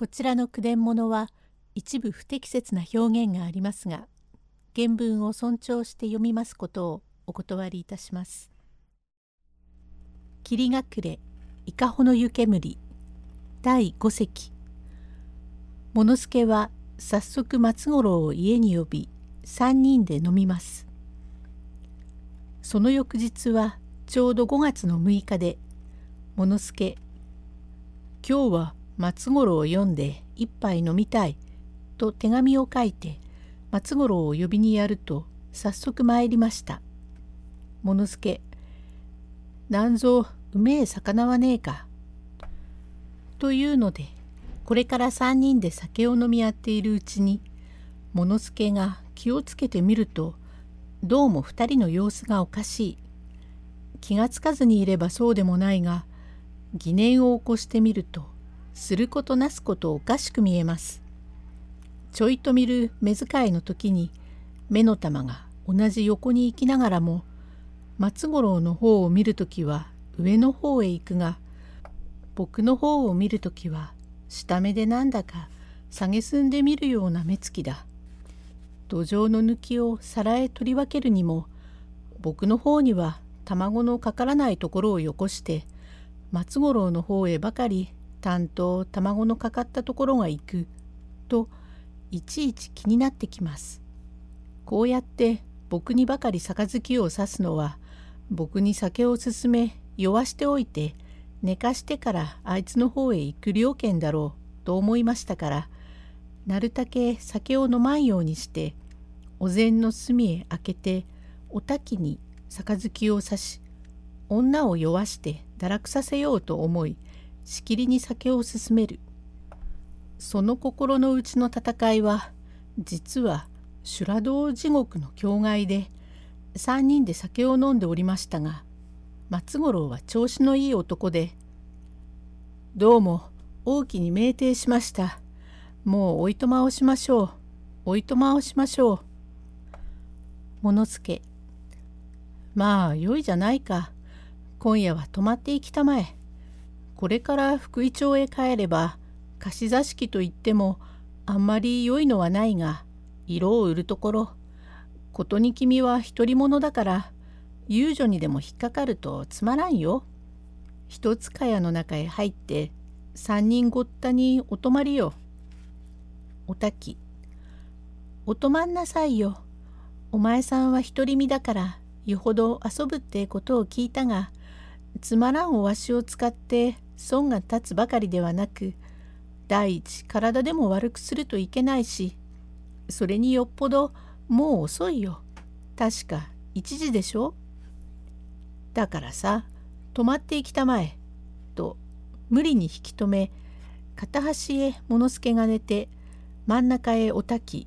こちらの句伝物は一部不適切な表現がありますが原文を尊重して読みますことをお断りいたします。霧隠れ伊香保の湯煙第5席物助は早速松五郎を家に呼び3人で飲みます。その翌日はちょうど5月の6日で物助今日は松五郎を読んで一杯飲みたいと手紙を書いて松五郎を呼びにやると早速参りました。物助なんぞうめえ魚はねえか。というのでこれから3人で酒を飲み合っているうちに物助が気をつけてみるとどうも2人の様子がおかしい。気がつかずにいればそうでもないが疑念を起こしてみるとすることなすことおかしく見えます。ちょいと見る目遣いの時に目の玉が同じ横に行きながらも松五郎の方を見る時は上の方へ行くが僕の方を見る時は下目でなんだか蔑んでみるような目つきだ。土壌の抜きを皿へ取り分けるにも僕の方には卵のかからないところをよこして松五郎の方へばかり担当卵のかかったところが行くといちいち気になってきます。こうやって僕にばかり杯を指すのは僕に酒を勧め酔わしておいて寝かしてからあいつの方へ行く了見だろうと思いましたからなるたけ酒を飲まんようにしてお膳の隅へ開けておたきに杯を刺し女を酔わして堕落させようと思いしきりに酒を勧める。その心の内の戦いは実は修羅道地獄の境外で3人で酒を飲んでおりましたが松五郎は調子のいい男で「どうも大きに酩酊しました。もうおいとまをしましょう。おいとまをしましょう」物助まあよいじゃないか。今夜は泊まっていきたまえ。これから福井町へ帰れば貸し座敷といってもあんまり良いのはないが色を売るところことに君は独り者だから遊女にでも引っかかるとつまらんよ。一つかやの中へ入って三人ごったにお泊まりよ。おたき。お泊まんなさいよ。お前さんは独り身だからよほど遊ぶってことを聞いたがつまらんおわしを使って損が立つばかりではなく第一体でも悪くするといけないしそれによっぽどもう遅いよ。確か1時でしょ？だからさ泊まっていきたまえ」と無理に引き止め片端へ物助が寝て真ん中へおたき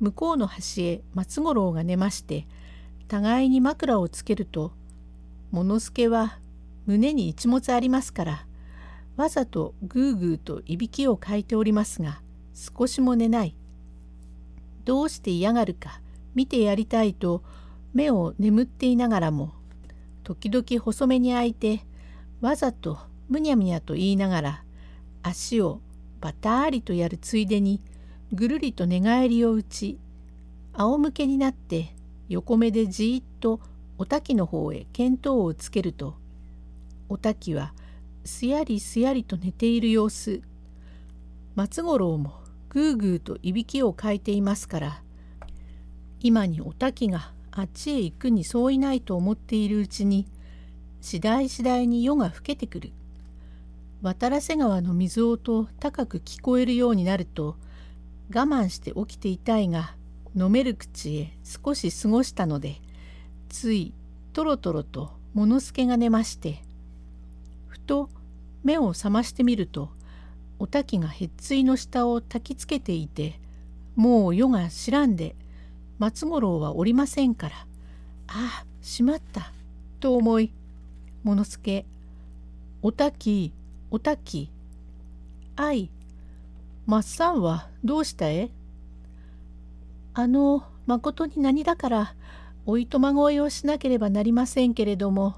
向こうの端へ松五郎が寝まして互いに枕をつけると物助は胸に一物ありますからわざとぐーぐーといびきをかいておりますが少しも寝ない。どうして嫌がるか見てやりたいと目を眠っていながらも時々細めに開いてわざとむにゃむにゃと言いながら足をバターリとやるついでにぐるりと寝返りを打ち仰向けになって横目でじーっとおたきの方へ見当をつけるとおたきはすやりすやりと寝ている様子。松五郎もぐーぐーといびきをかいていますから今におたきがあっちへ行くにそういないと思っているうちに次第次第に夜が更けてくる。渡良瀬川の水音高く聞こえるようになると我慢して起きていたいが飲める口へ少し過ごしたのでついとろとろと物助が寝ましてと目を覚ましてみるとおたきがへっついの下を焚きつけていてもう夜が知らんで松五郎はおりませんからああしまったと思い物助おたきおたきあいまっさんはどうしたえ？あのまことに何だからおいとま声をしなければなりませんけれども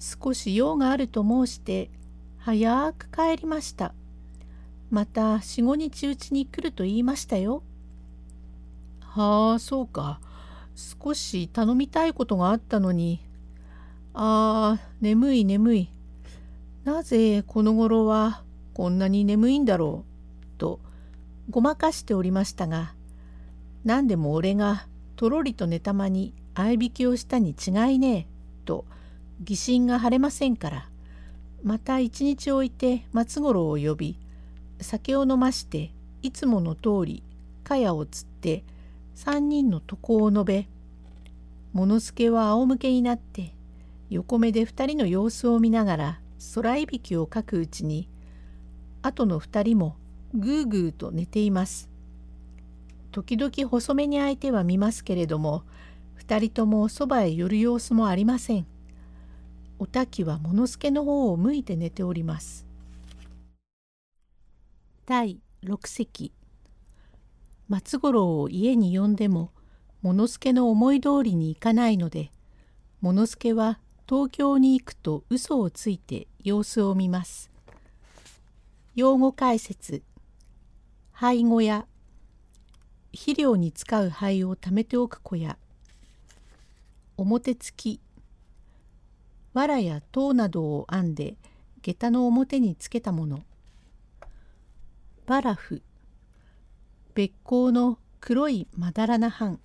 少し用があると申して早く帰りました。また四五日うちに来ると言いましたよ。はあそうか。少し頼みたいことがあったのに。ああ眠い眠い。なぜこの頃はこんなに眠いんだろう。とごまかしておりましたが何でも俺がとろりと寝たまに合いびきをしたに違いねえ。と疑心が晴れませんからまた一日置いて松五郎を呼び酒を飲ましていつもの通り茅をつって三人の床を述べ物助は仰向けになって横目で二人の様子を見ながら空いびきをかくうちに後の二人もぐうぐうと寝ています。時々細めに相手は見ますけれども二人ともそばへ寄る様子もありません。おたきは物助の方を向いて寝ております。第六席松五郎を家に呼んでも物助の思い通りにいかないので物助は東京に行くと嘘をついて様子を見ます。用語解説灰小屋肥料に使う灰を貯めておく小屋表付き藁や塔などを編んで下駄の表につけたもの。バラフ。別光の黒いまだらな藩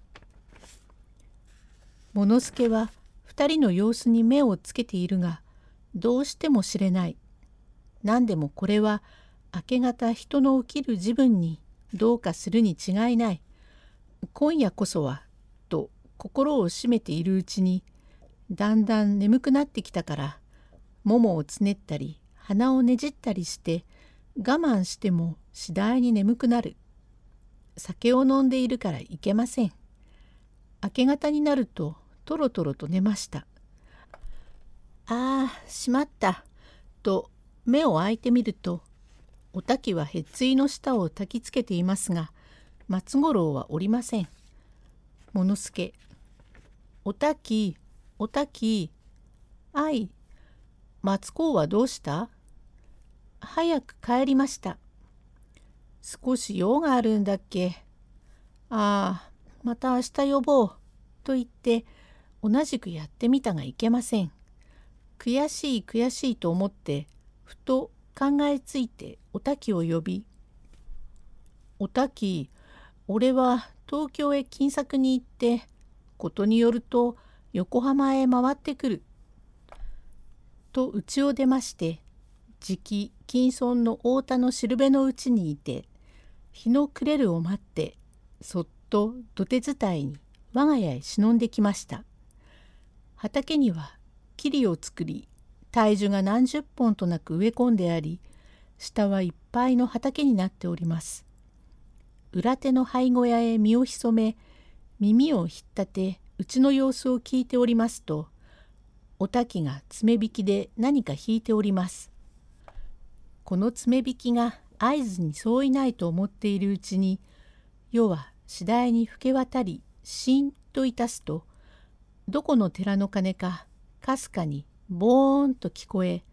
物助は二人の様子に目をつけているがどうしても知れない。何でもこれは明け方人の起きる自分にどうかするに違いない。今夜こそはと心を締めているうちにだんだん眠くなってきたからももをつねったり鼻をねじったりして我慢しても次第に眠くなる。酒を飲んでいるからいけません。明け方になるととろとろと寝ました。ああしまった。と目を開いてみるとおたきはへっついの下を焚きつけていますが松五郎はおりません。物助おたきおたきあい松公はどうした？早く帰りました。少し用があるんだっけ？ああまた明日呼ぼうと言って同じくやってみたがいけません。悔しい悔しいと思ってふと考えついておたきを呼び「おたき俺は東京へ金策に行ってことによると横浜へ回ってくる。と家を出ましてじき金村の太田のしるべのうちにいて日の暮れるを待ってそっと土手伝いに我が家へ忍んできました。畑には霧を作り体重が何十本となく植え込んであり下はいっぱいの畑になっております。裏手の灰小屋へ身を潜め耳をひったてうちの様子を聞いておりますとおたきが爪引きで何か引いております。この爪引きが合図に相違ないと思っているうちに夜は次第に更け渡りしんといたすとどこの寺の鐘かかすかにボーンと聞こえ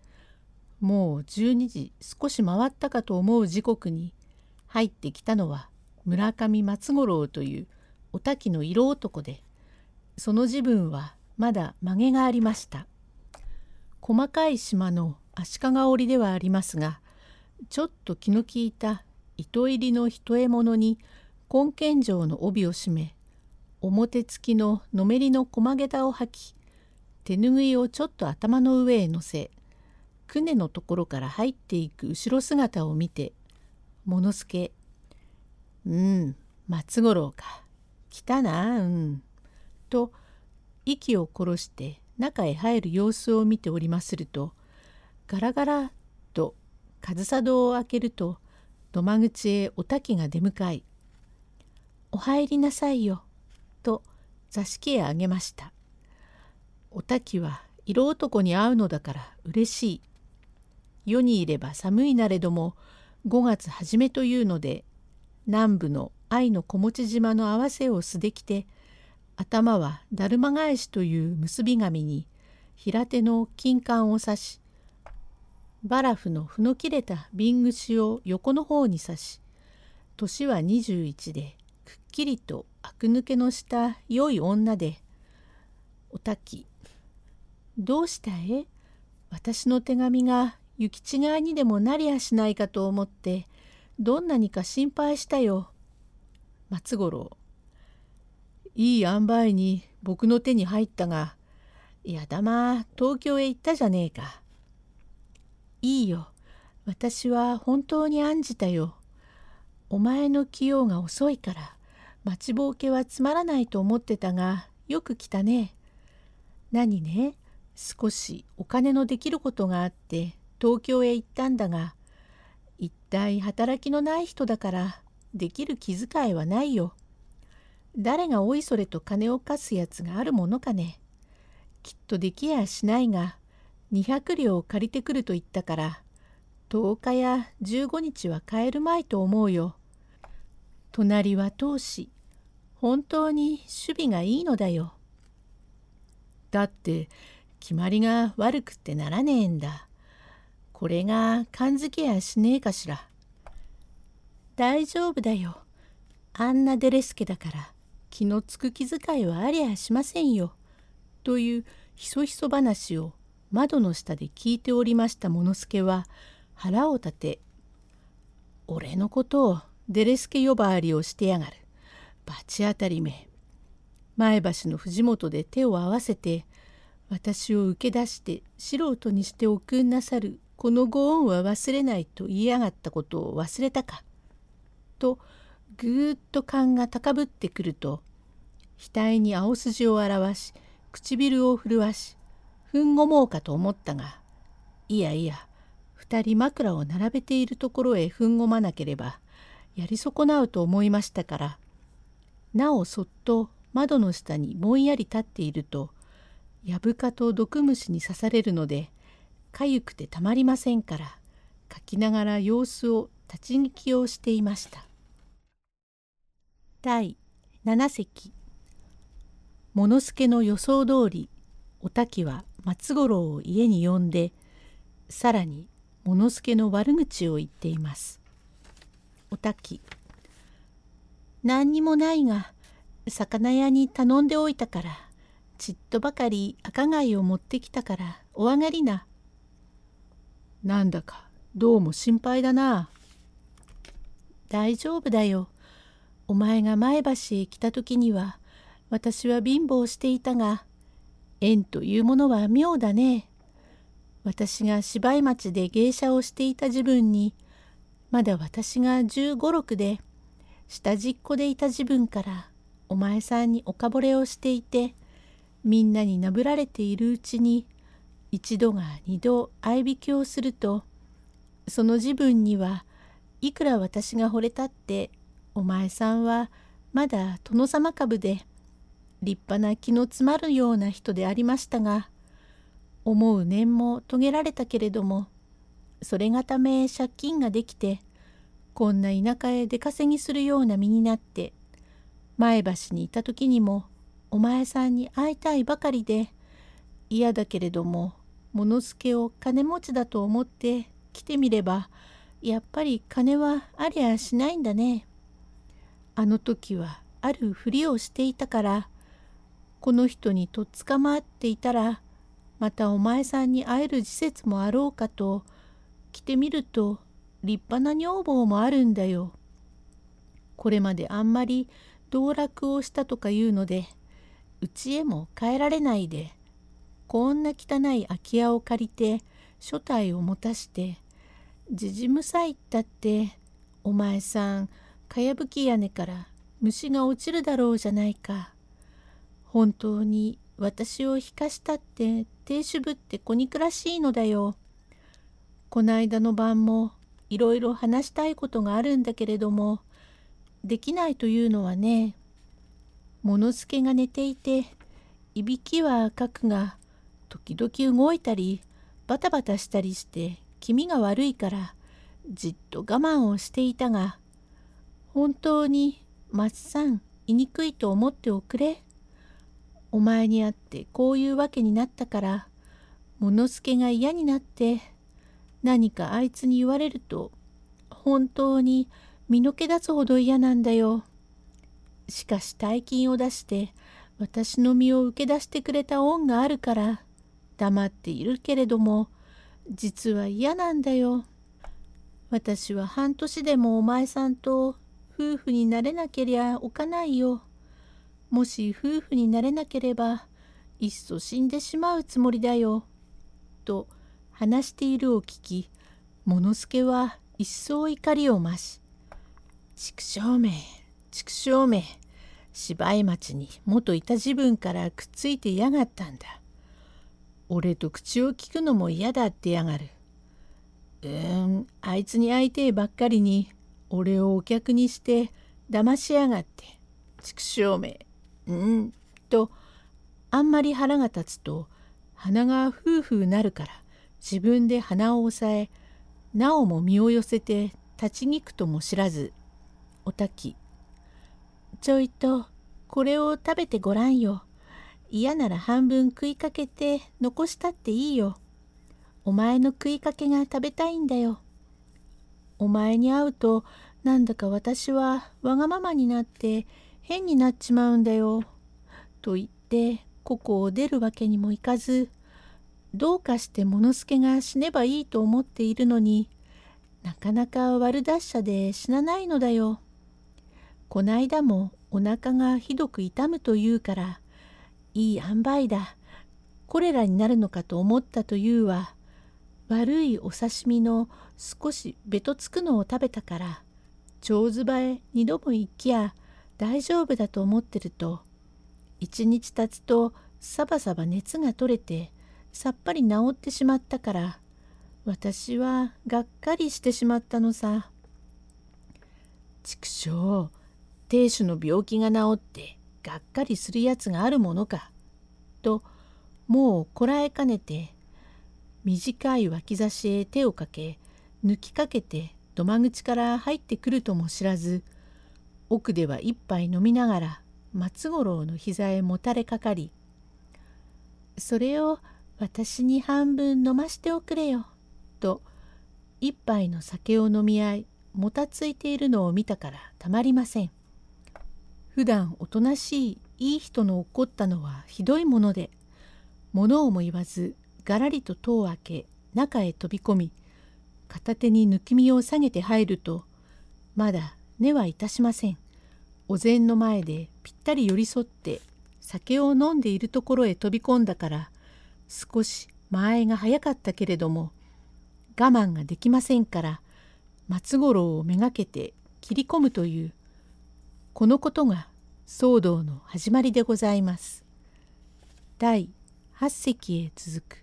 もう12時少し回ったかと思う時刻に入ってきたのは村上松五郎というおたきの色男でその自分はまだ曲げがありました。細かい島の足利織ではありますがちょっと気の利いた糸入りの一獲物に根剣状の帯を締め表付きののめりの駒げたを履き手ぬぐいをちょっと頭の上へ乗せ船のところから入っていく後ろ姿を見て物助うん松五郎か。来たなうん」と息を殺して中へ入る様子を見ておりまするとガラガラと上総戸を開けると土間口へおたきが出迎え「お入りなさいよ」と座敷へあげました。おたきは色男に会うのだから嬉しい。世にいれば寒いなれども5月初めというので南部の愛の小持島の合わせを素できて頭はだるま返しという結び紙に平手の金冠を刺しバラフのふの切れた瓶串を横の方に刺し年は21でくっきりと悪抜けのした良い女でおたきどうしたえ私の手紙が行き違いにでもなりやしないかと思ってどんなにか心配したよ。松五郎いい塩梅に僕の手に入ったがやだま東京へ行ったじゃねえか。いいよ私は本当に案じたよ。お前の器用が遅いから待ちぼうけはつまらないと思ってたがよく来たね。何ね？少しお金のできることがあって東京へ行ったんだが一体働きのない人だからできる気遣いはないよ。誰がおいそれと金を貸すやつがあるものかね。きっとできやしないが200両借りてくると言ったから10日や15日は帰るまいと思うよ。隣は当し本当に守備がいいのだよ。だって決まりが悪くってならねえんだ。これが勘づけやしねえかしら。大丈夫だよ。あんなデレスケだから気のつく気遣いはありゃしませんよ。というひそひそ話を窓の下で聞いておりましたものすけは腹を立て「俺のことをデレスケ呼ばわりをしてやがる。罰当たりめ。前橋の藤本で手を合わせて私を受け出して素人にしておくんなさるこのご恩は忘れないと言いやがったことを忘れたか。とぐーっと勘が高ぶってくると額に青筋を表し唇を震わしふんごもうかと思ったがいやいや二人枕を並べているところへふんごまなければやり損なうと思いましたからなおそっと窓の下にぼんやり立っているとやぶかと毒虫に刺されるのでかゆくてたまりませんから書きながら様子を立ち聞きをしていました。第7席物助の予想通りお滝は松五郎を家に呼んでさらに物助の悪口を言っています。お滝何にもないが魚屋に頼んでおいたからちっとばかり赤貝を持ってきたからお上がりな。なんだかどうも心配だな。大丈夫だよ。お前が前橋へ来た時には私は貧乏していたが縁というものは妙だね。私が芝居町で芸者をしていた自分にまだ私が15、6で下じっこでいた自分からお前さんにおかぼれをしていてみんなになぶられているうちに一度が二度合いびきをするとその自分にはいくら私が惚れたってお前さんはまだ殿様株で立派な気の詰まるような人でありましたが思う念も遂げられたけれどもそれがため借金ができてこんな田舎へ出稼ぎするような身になって前橋にいた時にもお前さんに会いたいばかりで嫌だけれども物助を金持ちだと思って来てみればやっぱり金はありゃしないんだね。あの時はあるふりをしていたからこの人にとっ捕まっていたらまたお前さんに会える時節もあろうかと来てみると立派な女房もあるんだよ。これまであんまり道楽をしたとかいうので家へも帰られないでこんな汚い空き家を借りて所帯を持たしてじじむさいったってお前さんかやぶき屋根から虫が落ちるだろうじゃないか。本当に私を引かしたって亭主ぶって子憎らしいのだよ。こないだの晩もいろいろ話したいことがあるんだけれどもできないというのはね物助が寝ていていびきはかくが時々動いたりバタバタしたりして気味が悪いからじっと我慢をしていたが本当に松さん言いにくいと思っておくれ。お前に会ってこういうわけになったから物助が嫌になって何かあいつに言われると本当に身の毛立つほど嫌なんだよ。しかし大金を出して私の身を受け出してくれた恩があるから黙っているけれども実は嫌なんだよ。私は半年でもお前さんと夫婦になれなけりゃおかないよ。もし夫婦になれなければいっそ死んでしまうつもりだよ。と話しているを聞き物助は一層怒りを増し「畜生め畜生め芝居町に元いた自分からくっついてやがったんだ。俺と口を聞くのも嫌だってやがる。うんあいつに会いてえばっかりに俺をお客にして騙しやがって畜生めうん？とあんまり腹が立つと鼻がふうふうなるから自分で鼻を押さえなおも身を寄せて立ちにくとも知らずおたき。ちょいとこれを食べてごらんよ。嫌なら半分食いかけて残したっていいよ。お前の食いかけが食べたいんだよ。お前に会うとなんだか私はわがままになって変になっちまうんだよ。と言ってここを出るわけにもいかずどうかして物助が死ねばいいと思っているのになかなか悪達者で死なないのだよ。こないだもお腹がひどく痛むというからいい塩梅だコレラになるのかと思ったというは悪いお刺身の少しべとつくのを食べたから蝶ズバへ二度も行きや大丈夫だと思ってると一日経つとサバサバ熱が取れてさっぱり治ってしまったから私はがっかりしてしまったのさ。畜生亭主の病気が治ってがっかりするやつがあるものか。ともうこらえかねて短い脇差しへ手をかけ抜きかけて土間口から入ってくるとも知らず奥では一杯飲みながら松五郎の膝へもたれかかり「それを私に半分飲ましておくれよ」と一杯の酒を飲み合いもたついているのを見たからたまりません。普段おとなしいいい人の怒ったのはひどいもので物をも言わずがらりと戸を開け中へ飛び込み片手に抜き身を下げて入るとまだ寝はいたしません。お膳の前でぴったり寄り添って酒を飲んでいるところへ飛び込んだから少し間合いが早かったけれども我慢ができませんから松五郎をめがけて切り込むというこのことが騒動の始まりでございます。第8隻へ続く